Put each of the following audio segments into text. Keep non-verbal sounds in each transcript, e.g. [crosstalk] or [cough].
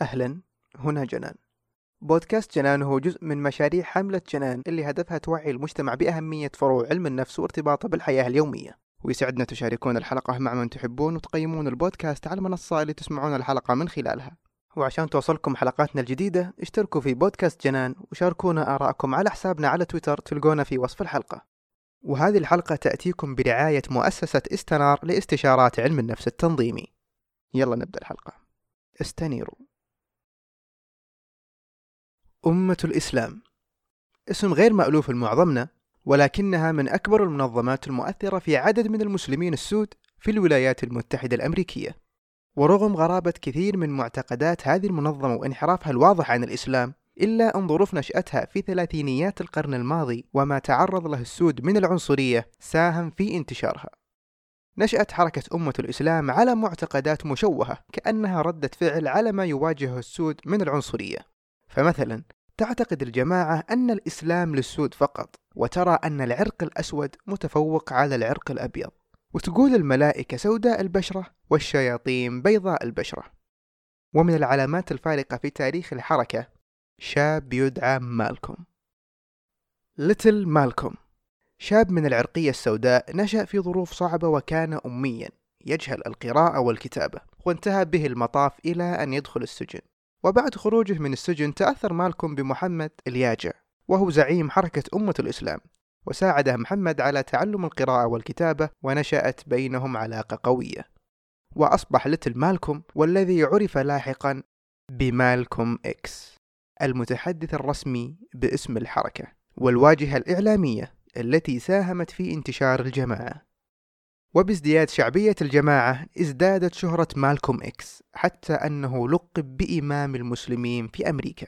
أهلا. هنا جنان. بودكاست جنان هو جزء من مشاريع حملة جنان اللي هدفها توعي المجتمع بأهمية فروع علم النفس وارتباطه بالحياة اليومية. ويسعدنا تشاركون الحلقة مع من تحبون وتقيمون البودكاست على المنصة اللي تسمعون الحلقة من خلالها. وعشان توصلكم حلقاتنا الجديدة اشتركوا في بودكاست جنان وشاركونا آراءكم على حسابنا على تويتر تلقونا في وصف الحلقة. وهذه الحلقة تأتيكم برعاية مؤسسة استنار لاستشارات علم النفس التنظيمي. يلا نبدأ الحلقة. استنيروا. أمة الإسلام. اسم غير مألوف لمعظمنا ولكنها من أكبر المنظمات المؤثرة في عدد من المسلمين السود في الولايات المتحدة الأمريكية. ورغم غرابة كثير من معتقدات هذه المنظمة وانحرافها الواضح عن الإسلام إلا أن ظروف نشأتها في ثلاثينيات القرن الماضي وما تعرض له السود من العنصرية ساهم في انتشارها. نشأت حركة أمة الإسلام على معتقدات مشوهة كأنها ردة فعل على ما يواجهه السود من العنصرية. فمثلا تعتقد الجماعة أن الإسلام للسود فقط وترى أن العرق الأسود متفوق على العرق الأبيض. وتقول الملائكة سوداء البشرة والشياطين بيضاء البشرة. ومن العلامات الفارقة في تاريخ الحركة شاب يدعى مالكوم. ليتل مالكوم شاب من العرقية السوداء نشأ في ظروف صعبة وكان أميا يجهل القراءة والكتابة وانتهى به المطاف إلى أن يدخل السجن. وبعد خروجه من السجن تأثر مالكوم بمحمد الياجع وهو زعيم حركة أمة الإسلام. وساعده محمد على تعلم القراءة والكتابة ونشأت بينهم علاقة قوية. وأصبح ليتل مالكوم والذي عرف لاحقا بمالكوم إكس المتحدث الرسمي باسم الحركة والواجهة الإعلامية التي ساهمت في انتشار الجماعة. وبازدياد شعبية الجماعة ازدادت شهرة مالكوم إكس حتى أنه لقب بإمام المسلمين في أمريكا.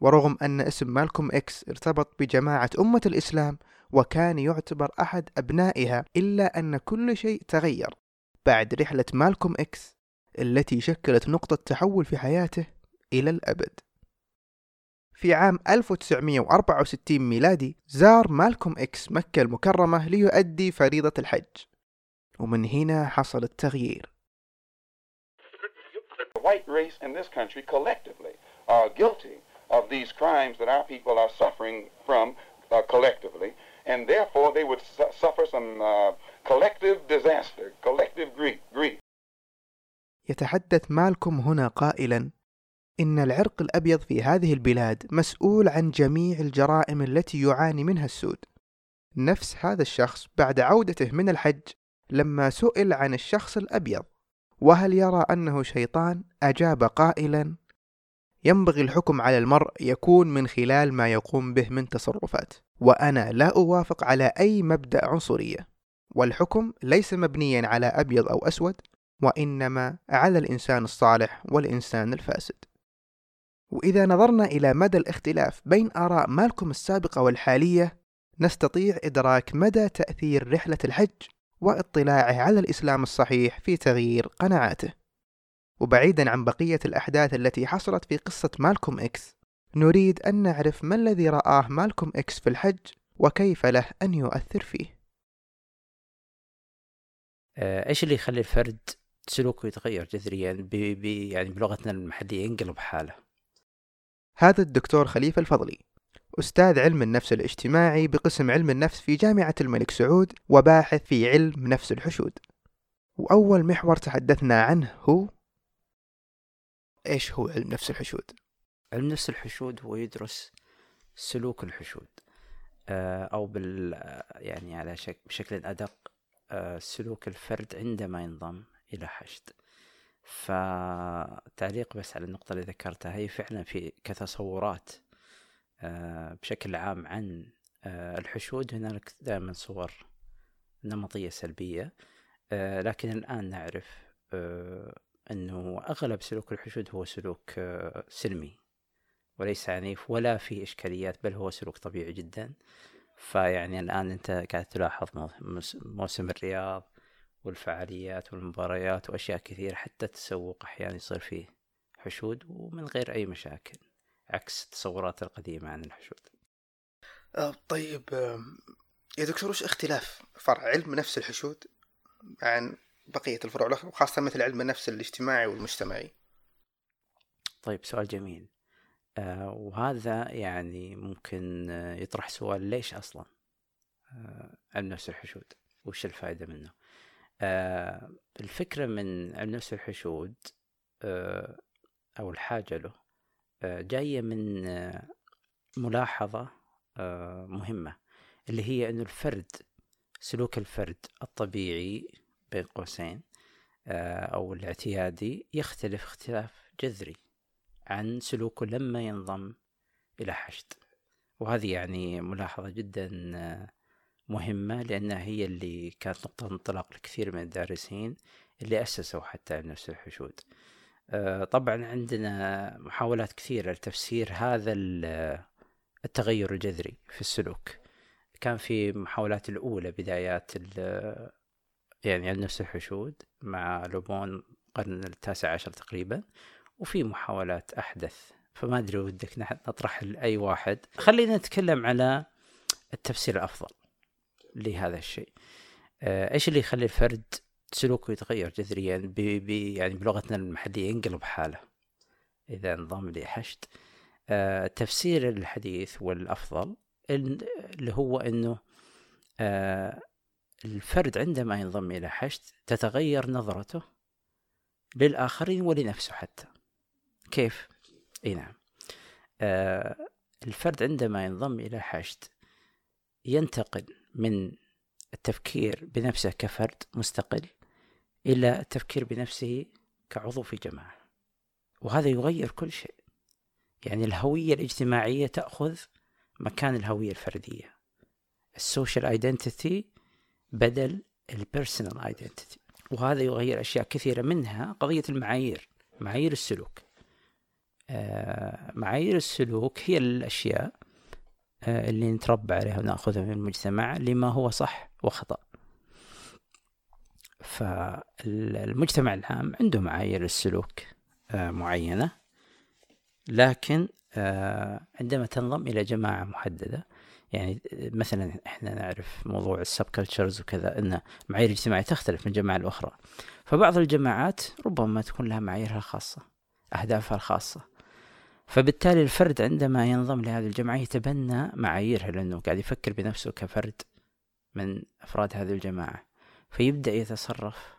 ورغم أن اسم مالكوم إكس ارتبط بجماعة أمة الإسلام وكان يعتبر أحد أبنائها إلا أن كل شيء تغير بعد رحلة مالكوم إكس التي شكلت نقطة تحول في حياته إلى الأبد. في عام 1964 ميلادي زار مالكوم إكس مكة المكرمة ليؤدي فريضة الحج. ومن هنا حصل التغيير The white race in this country collectively are guilty of these crimes that our people are suffering from uh, collectively, and therefore they would su- suffer some uh, collective disaster, collective grief. grief. يتحدث مالكوم هنا قائلا إن العرق الأبيض في هذه البلاد مسؤول عن جميع الجرائم التي يعاني منها السود نفس هذا الشخص بعد عودته من الحج لما سئل عن الشخص الأبيض وهل يرى أنه شيطان؟ أجاب قائلا ينبغي الحكم على المرء يكون من خلال ما يقوم به من تصرفات وأنا لا أوافق على أي مبدأ عنصرية والحكم ليس مبنيا على أبيض أو أسود وإنما على الإنسان الصالح والإنسان الفاسد. وإذا نظرنا إلى مدى الاختلاف بين آراء مالكوم السابقة والحالية نستطيع إدراك مدى تأثير رحلة الحج واطلاعه على الإسلام الصحيح في تغيير قناعاته. وبعيدا عن بقية الأحداث التي حصلت في قصة مالكوم إكس نريد أن نعرف ما الذي رآه مالكوم إكس في الحج وكيف له أن يؤثر فيه. آه، إيش اللي يخلي الفرد سلوكه يتغير جذريا ب... ب... يعني بلغتنا المحلية ينقلب حاله هذا الدكتور خليفة الفضلي. أستاذ علم النفس الاجتماعي بقسم علم النفس في جامعة الملك سعود وباحث في علم نفس الحشود وأول محور تحدثنا عنه هو إيش هو علم نفس الحشود؟ علم نفس الحشود هو يدرس سلوك الحشود آه، أو بال يعني على شك... بشكل أدق آه، سلوك الفرد عندما ينضم إلى حشد فتعليق بس على النقطة اللي ذكرتها هي فعلا في كتصورات آه، بشكل عام عن آه، الحشود. هنالك دائما صور نمطية سلبية آه، لكن الآن نعرف آه، أنه أغلب سلوك الحشود هو سلوك آه، سلمي وليس عنيف ولا فيه إشكاليات بل هو سلوك طبيعي جدا. فيعني الآن أنت قاعد تلاحظ موسم الرياض والفعاليات والمباريات وأشياء كثيرة حتى التسوق أحيانا يصير فيه حشود ومن غير أي مشاكل. عكس التصورات القديمة عن الحشود. آه، طيب يا دكتور وش اختلاف فرع علم نفس الحشود عن بقية الفروع الأخرى وخاصة مثل علم النفس الاجتماعي والمجتمعي؟ طيب سؤال جميل. آه وهذا يعني ممكن آه، يطرح سؤال ليش أصلا آه علم نفس الحشود؟ وش الفائدة منه؟ آه الفكرة من علم نفس الحشود أو الحاجة له جاية من ملاحظة مهمة اللي هي إنه الفرد سلوك الفرد الطبيعي بين قوسين أو الاعتيادي يختلف اختلاف جذري عن سلوكه لما ينضم إلى حشد. وهذه يعني ملاحظة جدا مهمة لأنها هي اللي كانت نقطة انطلاق لكثير من الدارسين اللي أسسوا حتى نفس الحشود. طبعا عندنا محاولات كثيرة لتفسير هذا التغير الجذري في السلوك. كان في محاولات الأولى بدايات يعني على نفس الحشود مع لوبون القرن التاسع عشر تقريبا وفي محاولات أحدث. فما أدري ودك نطرح لأي واحد. خلينا نتكلم على التفسير الأفضل لهذا الشيء. آه، إيش اللي يخلي الفرد سلوكه يتغير جذريا بي بي يعني بلغتنا المحلية ينقلب حاله إذا انضم لحشد آه، تفسير الحديث والأفضل اللي هو إنه آه الفرد عندما ينضم إلى حشد تتغير نظرته للآخرين ولنفسه حتى. كيف؟ إي نعم. آه الفرد عندما ينضم إلى حشد ينتقل من التفكير بنفسه كفرد مستقل إلى التفكير بنفسه كعضو في جماعة. وهذا يغير كل شيء. يعني الهوية الاجتماعية تأخذ مكان الهوية الفردية. ال social identity بدل ال personal identity وهذا يغير أشياء كثيرة منها قضية المعايير معايير السلوك. آه معايير السلوك هي الأشياء آه اللي نتربى عليها ونأخذها من المجتمع لما هو صح وخطأ. فالمجتمع العام عنده معايير السلوك آه معينة. لكن آه، عندما تنضم إلى جماعة محددة يعني مثلا إحنا نعرف موضوع السب كلتشرز وكذا إن معايير الاجتماعية تختلف من جماعة لأخرى. فبعض الجماعات ربما تكون لها معاييرها الخاصة أهدافها الخاصة. فبالتالي الفرد عندما ينضم لهذه الجماعة يتبنى معاييرها لأنه قاعد يفكر بنفسه كفرد من أفراد هذه الجماعة. فيبدأ يتصرف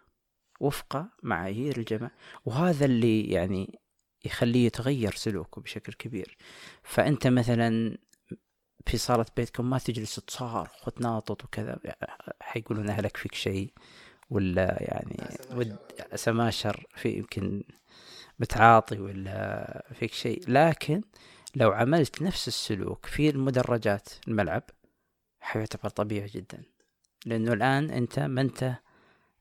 وفق معايير الجماعة وهذا اللي يعني يخليه يتغير سلوكه بشكل كبير. فأنت مثلا في صالة بيتكم ما تجلس تصارخ وتناطط وكذا. حيقولون أهلك فيك شيء ولا يعني ود سماشر في يمكن متعاطي ولا فيك شيء. لكن لو عملت نفس السلوك في المدرجات الملعب حيعتبر طبيعي جدا. لأنه الآن أنت ما أنت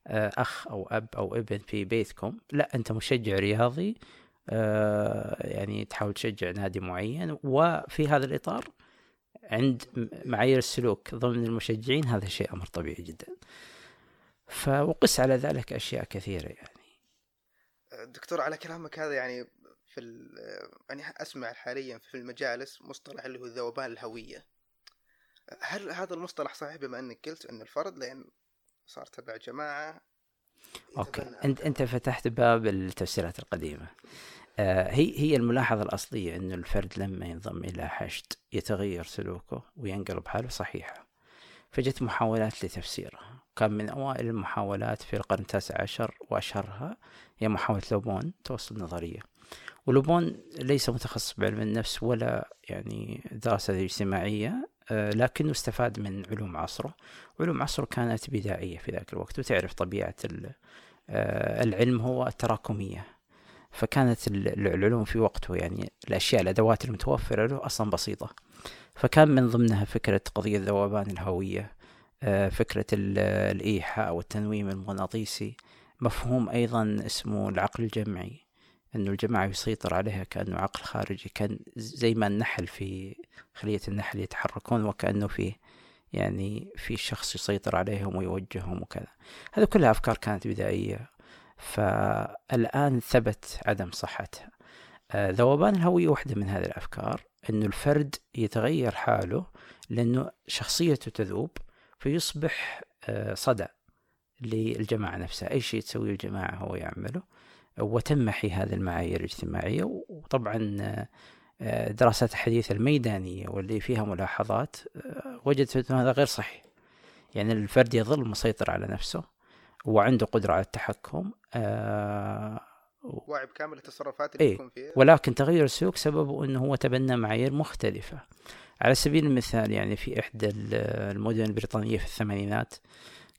آه، أخ أو أب أو ابن في بيتكم. لا أنت مشجع رياضي آه، يعني تحاول تشجع نادي معين. وفي هذا الإطار عند معايير السلوك ضمن المشجعين هذا شيء أمر طبيعي جدا. فوقس على ذلك أشياء كثيرة يعني. دكتور على كلامك هذا يعني في يعني أسمع حاليا في المجالس مصطلح اللي هو ذوبان الهوية. هل هذا المصطلح صحيح بما أنك قلت أن الفرد لأن صار تبع جماعة؟ أوكي. انت أنت فتحت باب التفسيرات القديمة. آه هي هي الملاحظة الأصلية انه الفرد لما ينضم إلى حشد يتغير سلوكه وينقلب حاله صحيحة. فجت محاولات لتفسيرها كان من أوائل المحاولات في القرن التاسع عشر وأشهرها هي محاولة لوبون توصل نظرية. ولوبون ليس متخصص بعلم النفس ولا يعني دراسة اجتماعية لكنه استفاد من علوم عصره. علوم عصره كانت بدائية في ذاك الوقت وتعرف طبيعة آه، العلم هو التراكمية. فكانت العلوم في وقته يعني الأشياء الأدوات المتوفرة له أصلا بسيطة. فكان من ضمنها فكرة قضية ذوبان الهوية آه، فكرة الإيحاء والتنويم المغناطيسي. مفهوم أيضا اسمه العقل الجمعي. انه الجماعة يسيطر عليها كأنه عقل خارجي كأن زي ما النحل في خلية النحل يتحركون وكأنه في يعني في شخص يسيطر عليهم ويوجههم وكذا. هذه كلها أفكار كانت بدائية. فالآن ثبت عدم صحتها. آه، ذوبان الهوية واحدة من هذه الأفكار أنه الفرد يتغير حاله لأنه شخصيته تذوب فيصبح آه، صدى للجماعة نفسها. أي شيء تسويه الجماعة هو يعمله. وتمحي هذه المعايير الاجتماعية. وطبعا آه، دراسات الحديثة الميدانية واللي فيها ملاحظات آه، وجدت أن هذا غير صحيح. يعني الفرد يظل مسيطر على نفسه وعنده قدرة على التحكم آه واعي بكامل التصرفات اللي إيه يكون فيها. ولكن تغير السلوك سببه أنه هو تبنى معايير مختلفة. على سبيل المثال يعني في إحدى المدن البريطانية في الثمانينات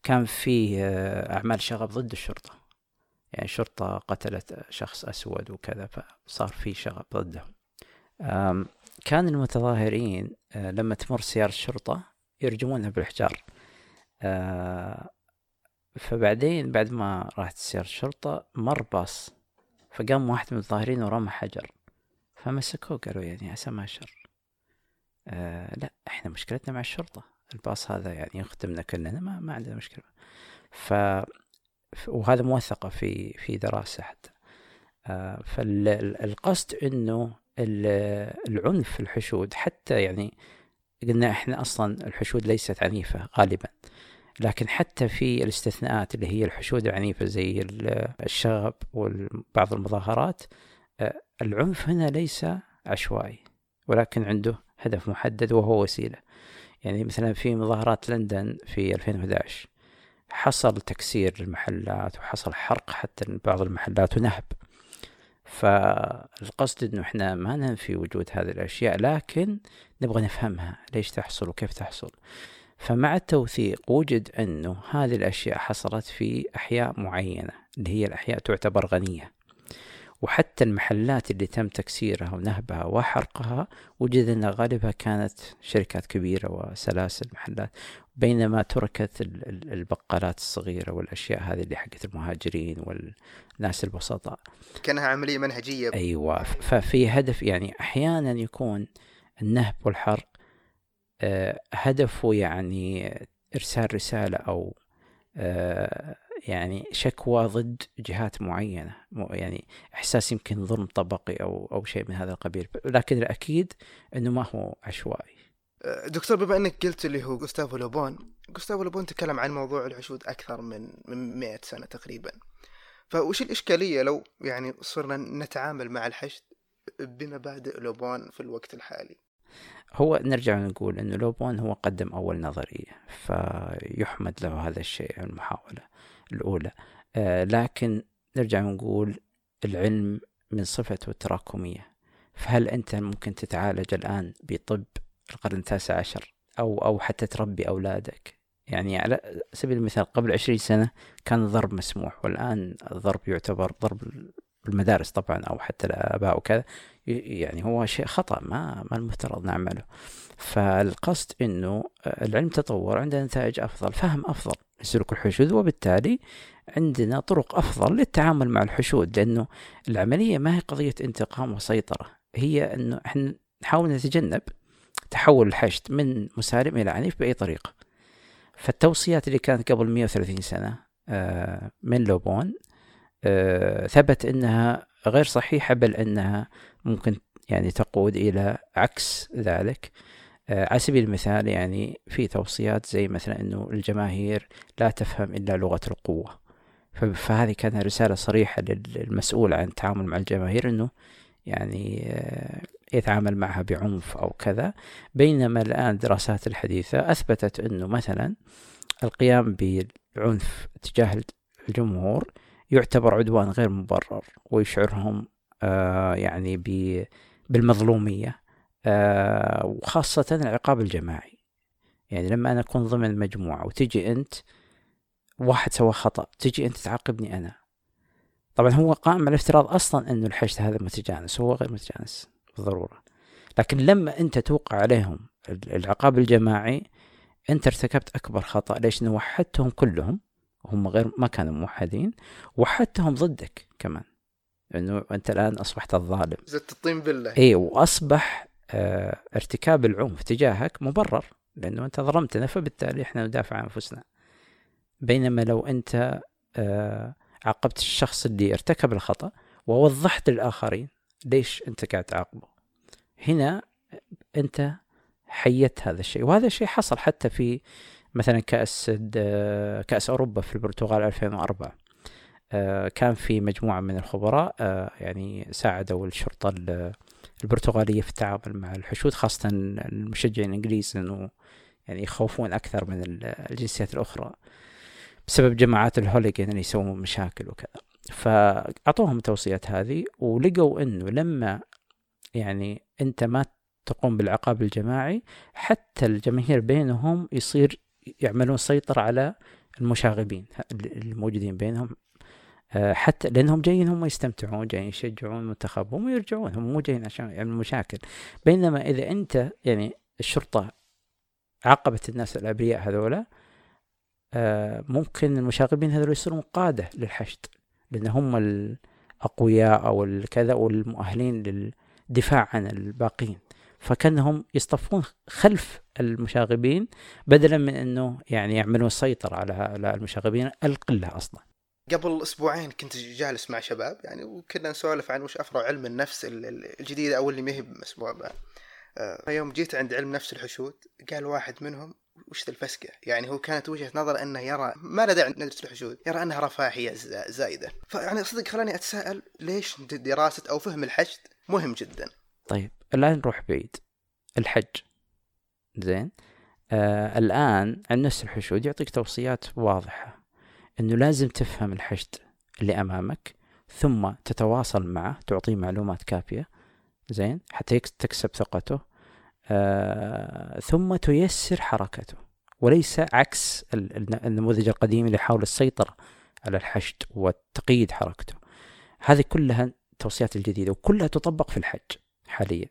كان في أعمال شغب ضد الشرطة. يعني الشرطة قتلت شخص أسود وكذا فصار في شغب ضدهم كان المتظاهرين آه، لما تمر سيارة الشرطة يرجمونها بالحجار آه، فبعدين بعد ما راحت سيارة الشرطة مر باص فقام واحد من المتظاهرين ورمى حجر فمسكوه قالوا يعني عسى ما شر. آه لا إحنا مشكلتنا مع الشرطة. الباص هذا يعني يخدمنا كلنا ما, ما عندنا مشكلة. ف وهذا موثقة في في دراسة حتى. آه فالقصد إنه العنف في الحشود حتى يعني قلنا إحنا أصلا الحشود ليست عنيفة غالبا لكن حتى في الاستثناءات اللي هي الحشود العنيفة زي الشغب وبعض المظاهرات آه، العنف هنا ليس عشوائي ولكن عنده هدف محدد وهو وسيلة. يعني مثلا في مظاهرات لندن في 2011 حصل تكسير المحلات وحصل حرق حتى بعض المحلات ونهب. فالقصد إنه إحنا ما ننفي وجود هذه الأشياء لكن نبغى نفهمها ليش تحصل وكيف تحصل. فمع التوثيق وجد أنه هذه الأشياء حصلت في أحياء معينة اللي هي الأحياء تعتبر غنية. وحتى المحلات اللي تم تكسيرها ونهبها وحرقها وجد أن غالبها كانت شركات كبيرة وسلاسل محلات بينما تركت البقالات الصغيرة والأشياء هذه اللي حقت المهاجرين والناس البسطاء. كأنها عملية منهجية. أيوة. ففي هدف يعني أحيانا يكون النهب والحرق آه، هدفه يعني إرسال رسالة أو آه، يعني شكوى ضد جهات معينة. يعني إحساس يمكن ظلم طبقي أو أو شيء من هذا القبيل. لكن الأكيد أنه ما هو عشوائي. آه، دكتور بما إنك قلت اللي هو جوستافو لوبون جوستافو لوبون تكلم عن موضوع الحشود أكثر من من 100 سنة تقريبا. فوش الإشكالية لو يعني صرنا نتعامل مع الحشد بمبادئ لوبون في الوقت الحالي؟ هو نرجع نقول إنه لوبون هو قدم أول نظرية فيحمد له هذا الشيء المحاولة الأولى. آه لكن نرجع نقول العلم من صفته التراكمية. فهل أنت ممكن تتعالج الآن بطب القرن التاسع عشر أو أو حتى تربي أولادك؟ يعني على سبيل المثال قبل عشرين سنة كان الضرب مسموح والآن الضرب يعتبر ضرب بالمدارس طبعا أو حتى الآباء وكذا يعني هو شيء خطأ ما ما المفترض نعمله. فالقصد إنه العلم تطور عندنا نتائج أفضل فهم أفضل لسلوك الحشود وبالتالي عندنا طرق أفضل للتعامل مع الحشود لأنه العملية ما هي قضية انتقام وسيطرة هي إنه إحنا نحاول نتجنب تحول الحشد من مسالم إلى عنيف بأي طريقة. فالتوصيات اللي كانت قبل 130 سنة آه، من لوبون آه، ثبت إنها غير صحيحة بل إنها ممكن يعني تقود إلى عكس ذلك. آه، على سبيل المثال يعني في توصيات زي مثلا إنه الجماهير لا تفهم إلا لغة القوة. فهذه كانت رسالة صريحة للمسؤول عن التعامل مع الجماهير إنه يعني آه، يتعامل معها بعنف أو كذا. بينما الآن الدراسات الحديثة أثبتت إنه مثلا القيام بالعنف تجاه الجمهور يعتبر عدوان غير مبرر ويشعرهم آه يعني بالمظلومية آه وخاصة العقاب الجماعي. يعني لما أنا أكون ضمن مجموعة وتجي أنت واحد سوى خطأ تجي أنت تعاقبني أنا. طبعا هو قائم على الافتراض أصلا أنه الحشد هذا متجانس هو غير متجانس بالضرورة. لكن لما أنت توقع عليهم العقاب الجماعي أنت ارتكبت أكبر خطأ ليش وحدتهم كلهم؟ هم غير ما كانوا موحدين وحدتهم ضدك كمان. إنه أنت الآن أصبحت الظالم. زدت الطين بالله. اي وأصبح آه ارتكاب العنف تجاهك مبرر لأنه أنت ظلمتنا فبالتالي إحنا ندافع عن أنفسنا. بينما لو أنت آه عاقبت الشخص اللي ارتكب الخطأ ووضحت للآخرين ليش أنت قاعد تعاقبه. هنا أنت حيت هذا الشيء وهذا الشيء حصل حتى في مثلا كأس كأس أوروبا في البرتغال 2004 آه، كان في مجموعة من الخبراء آه، يعني ساعدوا الشرطة ال- البرتغالية في التعامل مع الحشود خاصة المشجعين الإنجليز إنه يعني يخوفون أكثر من ال- الجنسيات الأخرى بسبب جماعات الهوليجن اللي يسوون مشاكل وكذا. فأعطوهم التوصيات هذه ولقوا إنه لما يعني أنت ما تقوم بالعقاب الجماعي حتى الجماهير بينهم يصير يعملون سيطرة على المشاغبين الموجودين بينهم. آه، حتى لأنهم جايين هم يستمتعون جايين يشجعون منتخبهم ويرجعون هم مو جايين عشان يعملوا مشاكل. بينما إذا أنت يعني الشرطة عاقبت الناس الأبرياء هذولا آه، ممكن المشاغبين هذول يصيرون قادة للحشد لأن هم الأقوياء أو الكذا والمؤهلين للدفاع عن الباقين. فكأنهم يصطفون خلف المشاغبين بدلا من إنه يعني يعملون سيطرة على على المشاغبين القلة أصلا. قبل أسبوعين كنت جالس مع شباب يعني وكنا نسولف عن وش افرع علم النفس ال- ال- الجديده أو اللي ما هي مسموع بها آه، فيوم جيت عند علم نفس الحشود قال واحد منهم وش ذا الفسقة؟ يعني هو كانت وجهة نظر إنه يرى ما له داعي ندرس الحشود يرى إنها رفاهية زا- زايدة. فيعني صدق خلاني أتساءل ليش دراسة أو فهم الحشد مهم جدا. طيب. الآن نروح بعيد. الحج. زين. آه الآن عن نفس الحشود يعطيك توصيات واضحة. أنه لازم تفهم الحشد اللي أمامك ثم تتواصل معه تعطيه معلومات كافية. زين. حتى تكسب ثقته. آه ثم تيسر حركته. وليس عكس ال- ال- النموذج القديم اللي يحاول السيطرة على الحشد وتقييد حركته. هذه كلها توصيات الجديدة وكلها تطبق في الحج حاليا.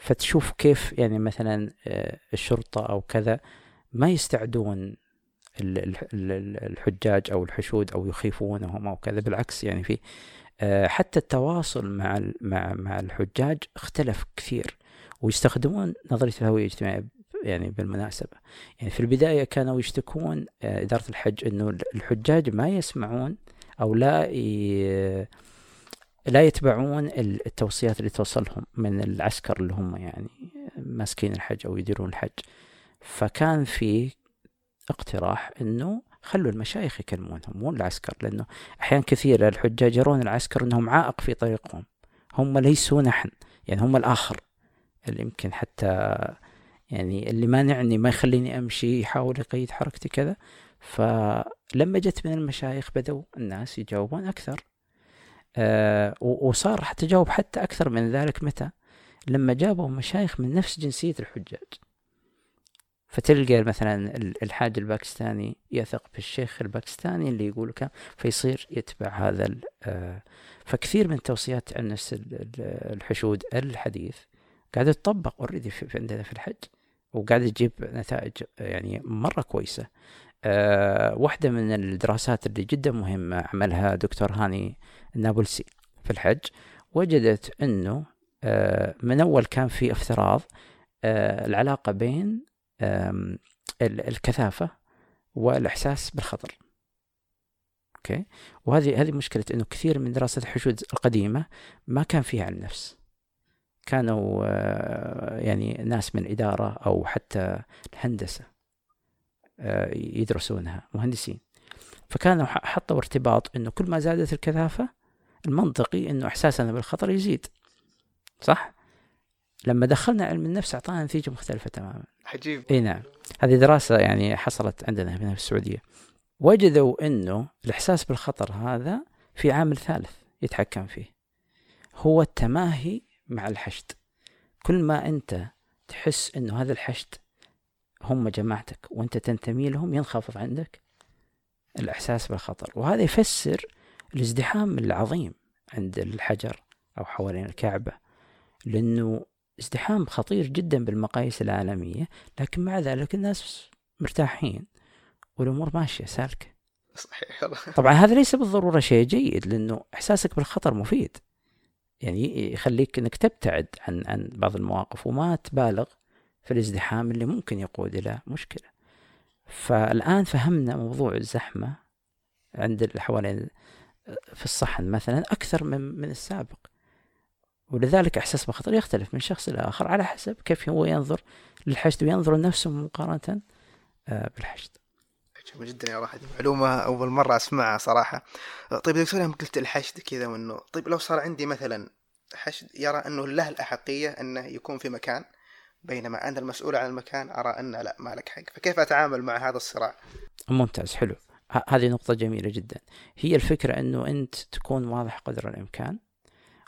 فتشوف كيف يعني مثلا آه، الشرطة أو كذا ما يستعدون ال- ال- ال- الحجاج أو الحشود أو يخيفونهم أو كذا بالعكس يعني في آه، حتى التواصل مع مع مع الحجاج اختلف كثير ويستخدمون نظرية الهوية الاجتماعية يعني بالمناسبة يعني في البداية كانوا يشتكون آه، إدارة الحج أنه الحجاج ما يسمعون أو لا. لا يتبعون ال- التوصيات اللي توصلهم من العسكر اللي هم يعني ماسكين الحج أو يديرون الحج. فكان في اقتراح إنه خلوا المشايخ يكلمونهم مو العسكر لأنه أحيانا كثيره الحجاج يرون العسكر إنهم عائق في طريقهم. هم ليسوا نحن يعني هم الآخر اللي يمكن حتى يعني اللي مانعني ما يخليني أمشي يحاول يقيد حركتي كذا. فلما جت من المشايخ بدأوا الناس يجاوبون أكثر. آه وصار حتى جاوب حتى أكثر من ذلك متى؟ لما جابوا مشايخ من نفس جنسية الحجاج. فتلقى مثلا ال- الحاج الباكستاني يثق بالشيخ الباكستاني اللي يقول كم فيصير يتبع هذا آه فكثير من توصيات عن نفس ال- ال- الحشود الحديث. قاعدة تطبق already عندنا في الحج وقاعدة تجيب نتائج يعني مرة كويسة. آه واحدة من الدراسات اللي جدا مهمة عملها دكتور هاني النابلسي في الحج وجدت إنه آه، من أول كان في افتراض آه، العلاقة بين آم، ال- الكثافة والإحساس بالخطر. أوكي؟ وهذه هذه مشكلة إنه كثير من دراسات الحشود القديمة ما كان فيها علم نفس. كانوا يعني ناس من اداره أو حتى الهندسة. آه، يدرسونها مهندسين. فكانوا حطوا ارتباط إنه كل ما زادت الكثافة المنطقي إنه إحساسنا بالخطر يزيد. صح؟ لما دخلنا علم النفس أعطانا نتيجة مختلفة تماما. عجيب. إي نعم. هذه دراسة يعني حصلت عندنا هنا في السعودية. وجدوا إنه الإحساس بالخطر هذا في عامل ثالث يتحكم فيه. هو التماهي مع الحشد. كل ما أنت تحس إنه هذا الحشد هم جماعتك وانت تنتمي لهم ينخفض عندك الإحساس بالخطر. وهذا يفسر الازدحام العظيم عند الحجر أو حوالين الكعبة لأنه ازدحام خطير جدا بالمقاييس العالمية لكن مع ذلك الناس مرتاحين والأمور ماشية سالكة. صحيح [laughs] طبعا هذا ليس بالضرورة شيء جيد لأنه إحساسك بالخطر مفيد. يعني يخليك إنك تبتعد عن عن بعض المواقف وما تبالغ في الازدحام اللي ممكن يقود إلى مشكلة. فالآن فهمنا موضوع الزحمة عند حوالين في الصحن مثلا أكثر من من السابق. ولذلك إحساس بالخطر يختلف من شخص إلى آخر على حسب كيف هو ينظر للحشد وينظر لنفسه مقارنة آه، بالحشد. جميل جدا يا واحد معلومة أول مرة أسمعها صراحة. طيب دكتور يوم قلت الحشد كذا وإنه طيب لو صار عندي مثلا حشد يرى أنه له الأحقية أنه يكون في مكان؟ بينما أنا المسؤول عن المكان أرى أن لا ما لك حق. فكيف أتعامل مع هذا الصراع؟ ممتاز حلو. هذه نقطة جميلة جدا. هي الفكرة أنه أنت تكون واضح قدر الإمكان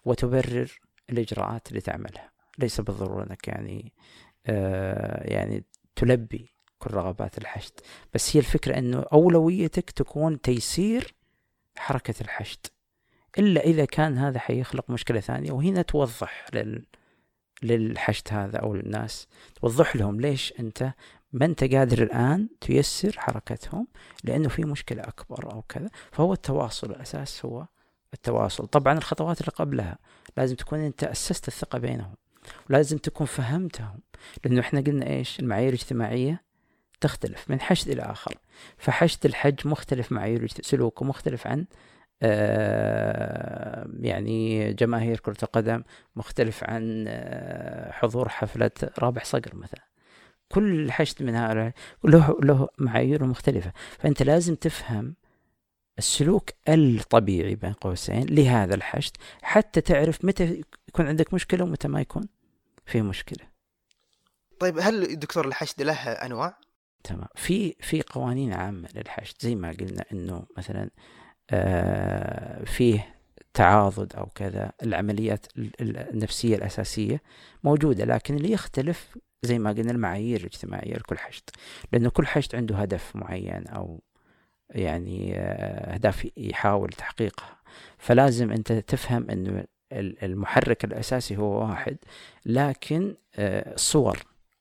وتبرر الإجراءات اللي تعملها. ليس بالضرورة أنك يعني آه يعني تلبي كل رغبات الحشد. بس هي الفكرة أنه أولويتك تكون تيسير حركة الحشد. إلا إذا كان هذا حيخلق مشكلة ثانية وهنا توضح لل... للحشد هذا أو للناس. توضح لهم ليش أنت ما أنت قادر الآن تيسر حركتهم لأنه في مشكلة أكبر أو كذا. فهو التواصل الأساس هو التواصل. طبعا الخطوات اللي قبلها لازم تكون أنت أسست الثقة بينهم. ولازم تكون فهمتهم. لأنه إحنا قلنا إيش؟ المعايير الاجتماعية تختلف من حشد إلى آخر. فحشد الحج مختلف معايير سلوكه مختلف عن يعني جماهير كرة القدم مختلف عن آه، حضور حفلة رابح صقر مثلا. كل حشد من هؤلاء له له معايير مختلفة. فأنت لازم تفهم السلوك الطبيعي بين قوسين لهذا الحشد حتى تعرف متى يكون عندك مشكلة ومتى ما يكون في مشكلة. طيب هل دكتور الحشد له أنواع؟ تمام. في في قوانين عامة للحشد زي ما قلنا إنه مثلا آه فيه تعاضد أو كذا. العمليات النفسية الأساسية موجودة لكن اللي يختلف زي ما قلنا المعايير الاجتماعية لكل حشد. لأنه كل حشد عنده هدف معين أو يعني آه، اهداف يحاول تحقيقها فلازم أنت تفهم إنه المحرك الأساسي هو واحد لكن الصور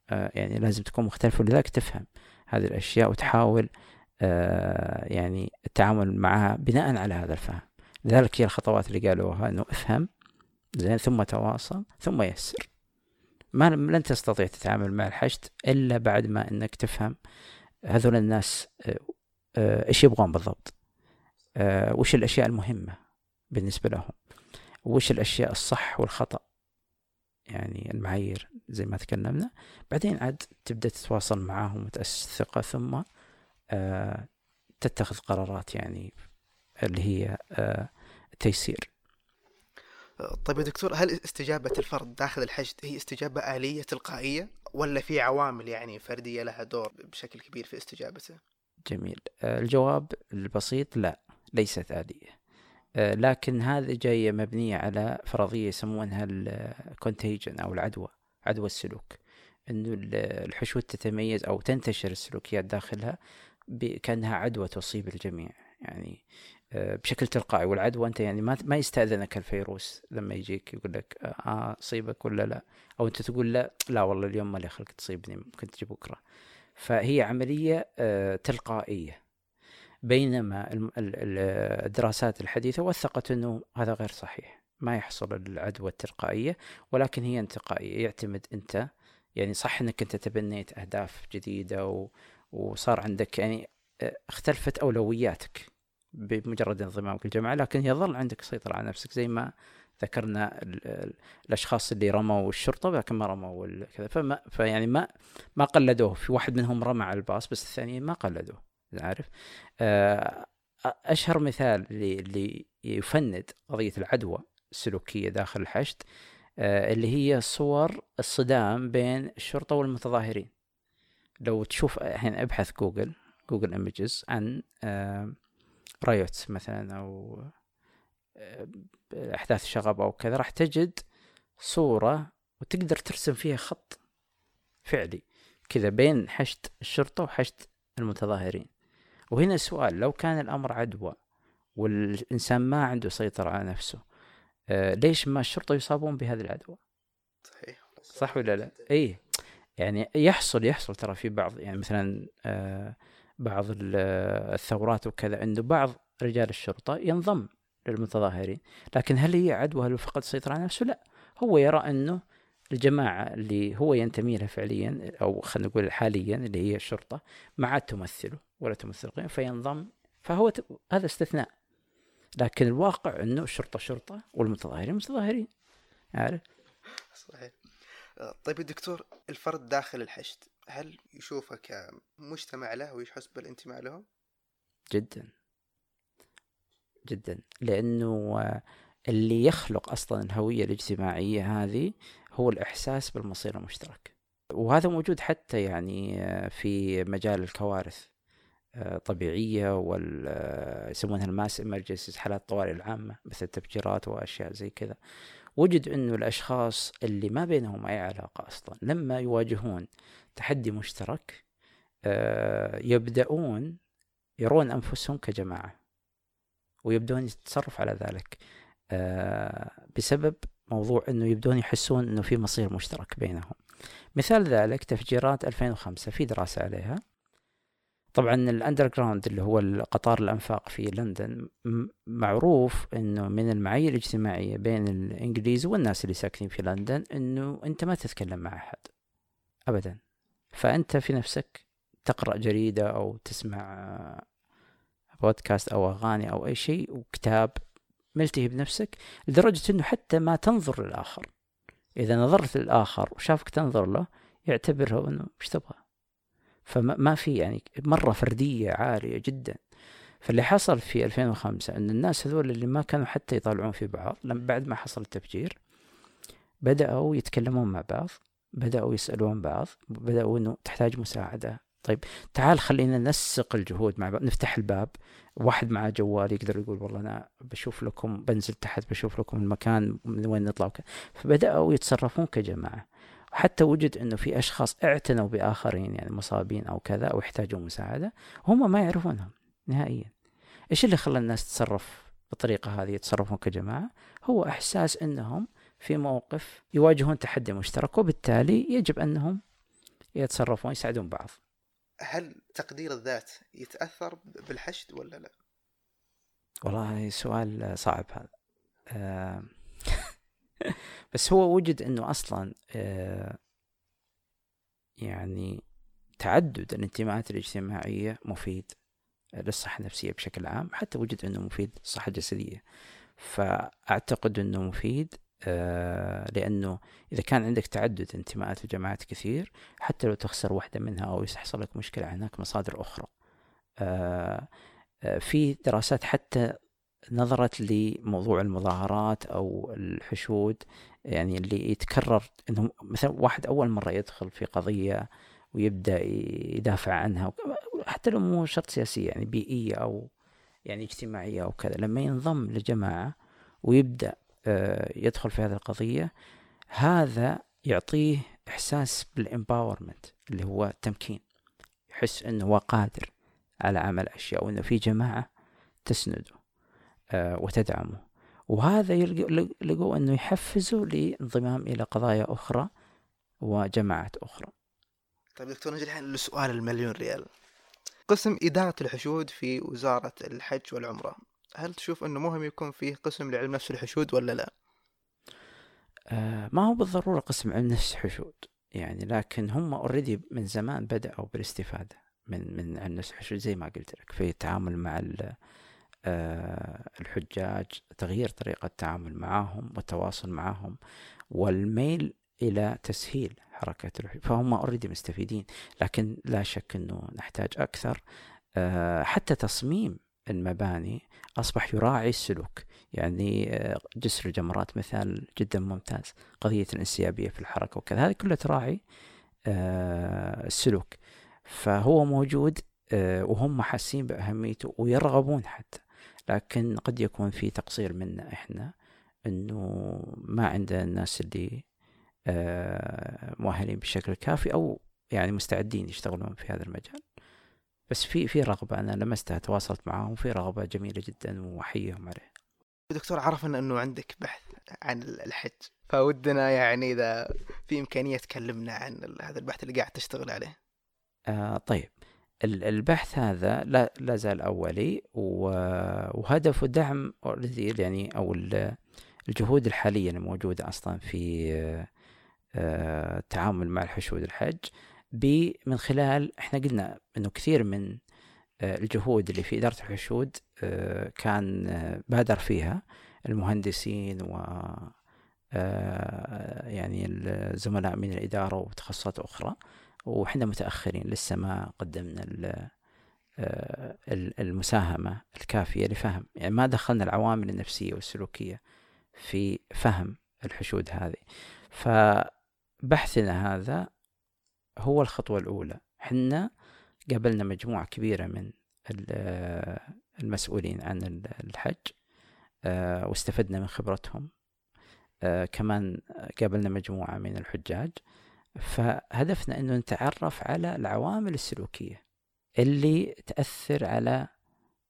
آه، آه، يعني لازم تكون مختلفة. ولذلك تفهم هذه الأشياء وتحاول آه، يعني التعامل معها بناء على هذا الفهم. لذلك هي الخطوات اللي قالوها أنه افهم زين ثم تواصل ثم يسر. ما لن تستطيع تتعامل مع الحشد إلا بعد ما أنك تفهم هذول الناس آه، آه، إيش يبغون بالضبط. وش الأشياء المهمة بالنسبة لهم؟ وش الأشياء الصح والخطأ؟ يعني المعايير زي ما تكلمنا. بعدين عاد تبدأ تتواصل معاهم وتأسس ثقة ثم آه تتخذ قرارات يعني اللي هي آه تيسير. طيب يا دكتور هل استجابة الفرد داخل الحشد هي استجابة آلية تلقائية ولا في عوامل يعني فردية لها دور بشكل كبير في استجابته؟ جميل. آه الجواب البسيط لا ليست آلية. آه، لكن هذه جاية مبنية على فرضية يسمونها الكونتيجن أو العدوى عدوى السلوك. أنه الحشود تتميز أو تنتشر السلوكيات داخلها كأنها عدوى تصيب الجميع يعني آه، بشكل تلقائي. والعدوى أنت يعني ما ما يستأذنك الفيروس لما يجيك يقول لك آه أصيبك ولا لا؟ أو أنت تقول لا لا والله اليوم ما لي خلق تصيبني ممكن تجي بكرة. فهي عملية آه، تلقائية. بينما الدراسات الحديثة وثقت أنه هذا غير صحيح. ما يحصل العدوى التلقائية ولكن هي انتقائية. يعتمد أنت يعني صح أنك أنت تبنيت أهداف جديدة و... وصار عندك يعني آه، اختلفت أولوياتك بمجرد انضمامك للجماعة لكن يظل عندك سيطرة على نفسك زي ما ذكرنا الأشخاص اللي رموا الشرطة لكن ما رموا كذا. فما فيعني ما ما قلدوه. في واحد منهم رمى على الباص بس الثانيين ما قلدوه عارف. آه، أشهر مثال اللي يفند قضية العدوى السلوكية داخل الحشد آه، اللي هي صور الصدام بين الشرطة والمتظاهرين. لو تشوف الحين أبحث جوجل جوجل images عن riot مثلا أو أحداث شغب أو كذا راح تجد صورة وتقدر ترسم فيها خط فعلي كذا بين حشد الشرطة وحشد المتظاهرين. وهنا السؤال لو كان الأمر عدوى والإنسان ما عنده سيطرة على نفسه آه ليش ما الشرطة يصابون بهذه العدوى؟ صحيح. صح ولا لا؟ اي يعني يحصل يحصل ترى في بعض يعني مثلا آه بعض الثورات وكذا انه بعض رجال الشرطة ينضم للمتظاهرين. لكن هل هي عدوى هل فقد السيطرة على نفسه؟ لا. هو يرى أنه الجماعة اللي هو ينتمي لها فعليا أو خلينا نقول حاليا اللي هي الشرطة ما عاد تمثله ولا تمثل فينضم فهو ت... هذا استثناء. لكن الواقع أنه الشرطة شرطة والمتظاهرين متظاهرين. عارف؟ صحيح. طيب يا دكتور الفرد داخل الحشد هل يشوفه كمجتمع له ويحس بالانتماء لهم؟ جدا. جدا. لأنه اللي يخلق أصلا الهوية الاجتماعية هذه هو الإحساس بالمصير المشترك. وهذا موجود حتى يعني في مجال الكوارث آه، طبيعية آه، يسمونها الماس حالات الطوارئ العامة مثل التفجيرات وأشياء زي كذا. وجد أنه الأشخاص اللي ما بينهم أي علاقة أصلا لما يواجهون تحدي مشترك آه، يبدأون يرون أنفسهم كجماعة ويبدون يتصرف على ذلك بسبب موضوع أنه يبدون يحسون أنه في مصير مشترك بينهم. مثال ذلك تفجيرات 2005 في دراسة عليها. طبعا ال underground اللي هو قطار الأنفاق في لندن معروف إنه من المعايير الاجتماعية بين الإنجليز والناس اللي ساكنين في لندن إنه أنت ما تتكلم مع أحد ابدا. فأنت في نفسك تقرأ جريدة أو تسمع بودكاست أو أغاني أو أي شيء وكتاب ملتهي بنفسك لدرجة إنه حتى ما تنظر للآخر. إذا نظرت للآخر وشافك تنظر له يعتبره إنه إيش تبغى؟ فما في يعني مرة فردية عالية جدا. فاللي حصل في 2005 أن الناس هذول اللي ما كانوا حتى يطالعون في بعض لما بعد ما حصل التفجير بدأوا يتكلمون مع بعض بدأوا يسألون بعض بدأوا أنه تحتاج مساعدة. طيب تعال خلينا ننسق الجهود مع بعض نفتح الباب. واحد معه جوال يقدر يقول والله أنا بشوف لكم بنزل تحت بشوف لكم المكان من وين نطلع فبدأوا يتصرفون كجماعة. حتى وجد إنه في أشخاص اعتنوا بآخرين يعني مصابين أو كذا أو يحتاجون مساعدة هم ما يعرفونهم نهائيا. إيش اللي خلى الناس تتصرف بالطريقة هذه يتصرفون كجماعة؟ هو إحساس إنهم في موقف يواجهون تحدي مشترك وبالتالي يجب إنهم يتصرفون يساعدون بعض. هل تقدير الذات يتأثر بالحشد ولا لا؟ والله سؤال صعب هذا. آه. [laughs] بس هو وجد إنه أصلا آه، يعني تعدد الانتماءات الاجتماعية مفيد للصحة النفسية بشكل عام حتى وجد إنه مفيد للصحة الجسدية. فأعتقد إنه مفيد آه، لأنه إذا كان عندك تعدد انتماءات وجماعات كثير حتى لو تخسر واحدة منها أو يحصل لك مشكلة هناك مصادر أخرى. آه، في دراسات حتى نظرت لموضوع المظاهرات أو الحشود يعني اللي يتكرر انه مثلا واحد أول مرة يدخل في قضية ويبدأ يدافع عنها حتى لو مو شرط سياسية يعني بيئية أو يعني اجتماعية أو كذا لما ينضم لجماعة ويبدأ آه، يدخل في هذه القضية هذا يعطيه إحساس بالامباورمنت اللي هو التمكين يحس إنه هو قادر على عمل أشياء وإنه في جماعة تسنده آه، وتدعمه. وهذا لقوا أنه يحفزه للانضمام إلى قضايا أخرى وجماعات أخرى طيب دكتور نجي الحين لسؤال المليون ريال قسم إدارة الحشود في وزارة الحج والعمرة هل تشوف أنه مهم يكون فيه قسم لعلم نفس الحشود ولا لا؟ آه ما هو بالضرورة قسم علم نفس الحشود يعني لكن هم already من زمان بدأوا بالاستفادة من من علم نفس الحشود زي ما قلت لك في التعامل مع الحجاج تغيير طريقة التعامل معهم والتواصل معهم والميل إلى تسهيل حركة الحجاج. فهم already مستفيدين لكن لا شك أنه نحتاج أكثر. آه، حتى تصميم المباني أصبح يراعي السلوك. يعني آه، جسر الجمرات مثال جدا ممتاز قضية الانسيابية في الحركة وكذا. هذه كلها تراعي السلوك. فهو موجود وهم حاسين بأهميته ويرغبون حتى. لكن قد يكون في تقصير منا إحنا إنه ما عندنا الناس اللي آه، مؤهلين بشكل كافي أو يعني مستعدين يشتغلون في هذا المجال. بس في في رغبة أنا لمستها تواصلت معاهم في رغبة جميلة جدا واحييهم عليه. دكتور عرفنا إنه عندك بحث عن الحج فودنا يعني إذا في إمكانية تكلمنا عن هذا البحث اللي قاعد تشتغل عليه. آه طيب. البحث هذا لا, زال أولي وهدفه دعم يعني أو الجهود الحالية الموجودة أصلا في آه، التعامل مع الحشود الحج من خلال إحنا قلنا إنه كثير من آه، الجهود اللي في إدارة الحشود آه، كان بادر فيها المهندسين و يعني الزملاء من الإدارة وتخصصات أخرى. وإحنا متأخرين لسه ما قدمنا المساهمة الكافية لفهم. يعني ما دخلنا العوامل النفسية والسلوكية في فهم الحشود هذه. فبحثنا هذا هو الخطوة الأولى. حنا قابلنا مجموعة كبيرة من المسؤولين عن الحج آه، واستفدنا من خبرتهم. آه، كمان قابلنا مجموعة من الحجاج. فهدفنا أنه نتعرف على العوامل السلوكية اللي تأثر على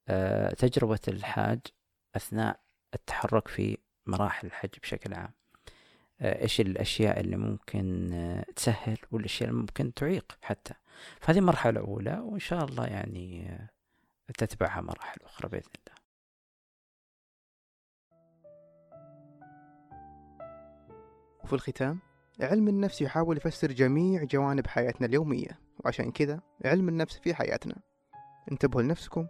آه، تجربة الحاج أثناء التحرك في مراحل الحج بشكل عام. إيش الأشياء اللي ممكن تسهل والأشياء اللي ممكن تعيق حتى. فهذه مرحلة أولى وإن شاء الله يعني تتبعها مراحل أخرى بإذن الله. وفي الختام علم النفس يحاول يفسر جميع جوانب حياتنا اليومية وعشان كذا علم النفس في حياتنا. انتبهوا لنفسكم.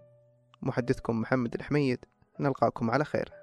محدثكم محمد الحميد. نلقاكم على خير.